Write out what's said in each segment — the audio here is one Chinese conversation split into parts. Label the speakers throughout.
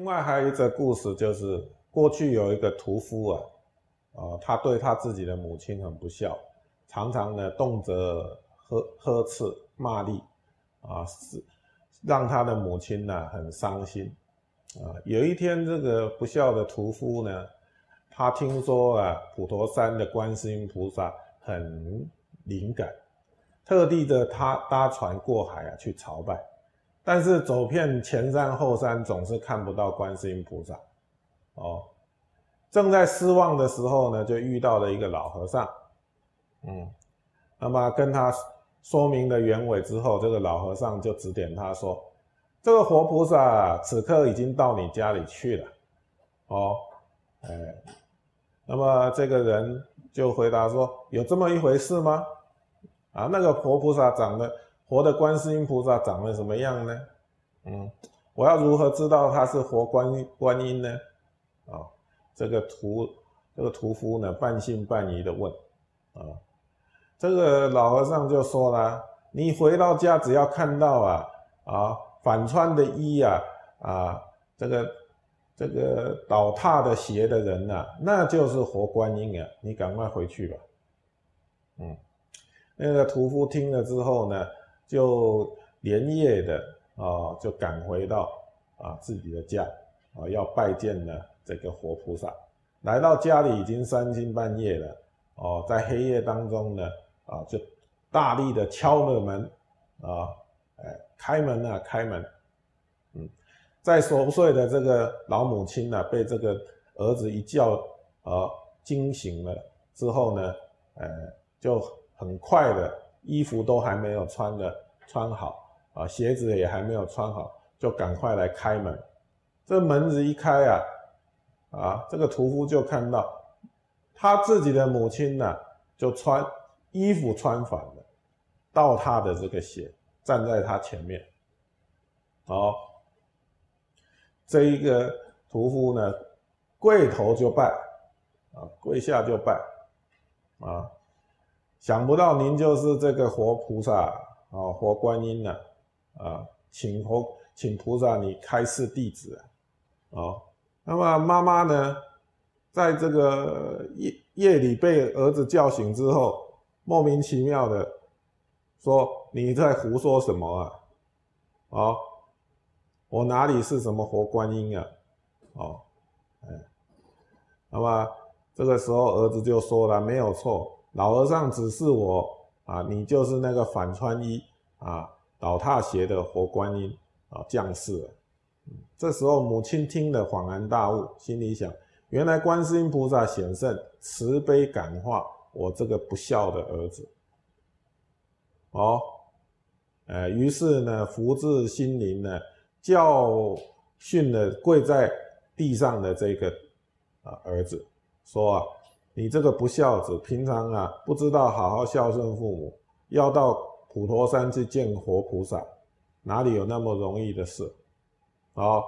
Speaker 1: 另外还有一则故事，就是过去有一个屠夫啊，啊，他对他自己的母亲很不孝，常常呢动辄呵呵斥骂厉，啊，是让他的母亲呢很伤心。啊，有一天这个不孝的屠夫呢，他听说啊普陀山的观世音菩萨很灵感，特地的他搭船过海啊去朝拜。但是走遍前山后山，总是看不到观世音菩萨。哦，正在失望的时候呢，就遇到了一个老和尚。嗯，那么跟他说明了原委之后，这个老和尚就指点他说：“这个活菩萨此刻已经到你家里去了。”哦，哎，那么这个人就回答说：“有这么一回事吗？”啊，那个活菩萨长得。活的观世音菩萨长得什么样呢？嗯，我要如何知道他是活观观音呢？啊，这个屠这个屠夫呢，半信半疑的问，啊，这个老和尚就说了：你回到家，只要看到啊啊反穿的衣啊啊这个这个倒踏的鞋的人呐，那就是活观音啊！你赶快回去吧。嗯，那个屠夫听了之后呢？就连夜的啊，就赶回到啊自己的家啊，要拜见呢这个活菩萨。来到家里已经三更半夜了哦，在黑夜当中呢啊，就大力的敲了门啊，哎，开门啊，开门。嗯，在熟睡的这个老母亲呢，被这个儿子一叫啊惊醒了之后呢，呃，就很快的。衣服都还没有穿的穿好啊，鞋子也还没有穿好，就赶快来开门。这门子一开啊，啊，这个屠夫就看到他自己的母亲呢，就穿衣服穿反了，倒他的这个鞋，站在他前面。好，这一个屠夫呢，跪头就拜，啊，跪下就拜，啊。想不到您就是这个活菩萨啊，活观音呢，啊，请佛请菩萨你开示弟子啊，哦那么妈妈呢，在这个夜夜里被儿子叫醒之后，莫名其妙的说你在胡说什么啊？啊，我哪里是什么活观音啊？哦，哎，那么这个时候儿子就说了，没有错。老和尚指示我啊，你就是那个反穿衣啊、倒踏鞋的活观音啊，降世。这时候母亲听了恍然大悟，心里想：原来观世音菩萨显圣，慈悲感化我这个不孝的儿子。哦，呃，于是呢，福至心灵呢，教训了跪在地上的这个啊儿子，说啊。你这个不孝子，平常啊不知道好好孝顺父母，要到普陀山去见活菩萨，哪里有那么容易的事？啊，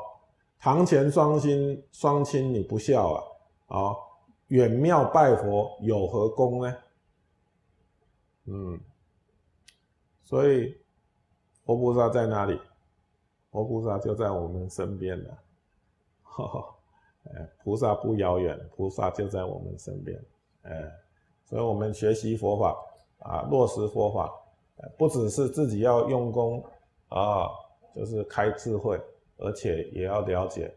Speaker 1: 堂前双亲双亲你不孝啊，啊，远庙拜佛有何功呢？嗯，所以活菩萨在哪里？活菩萨就在我们身边了，哈哈。哎，菩萨不遥远，菩萨就在我们身边。哎，所以我们学习佛法啊，落实佛法，不只是自己要用功啊，就是开智慧，而且也要了解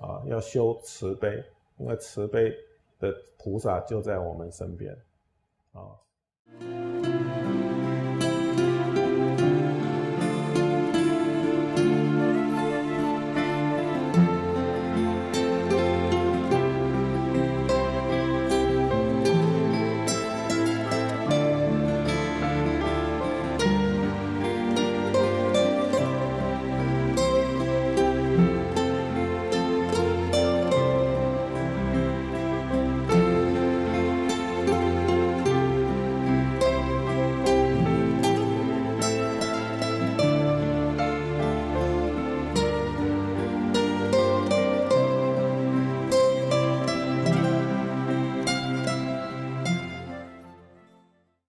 Speaker 1: 啊，要修慈悲，因为慈悲的菩萨就在我们身边啊。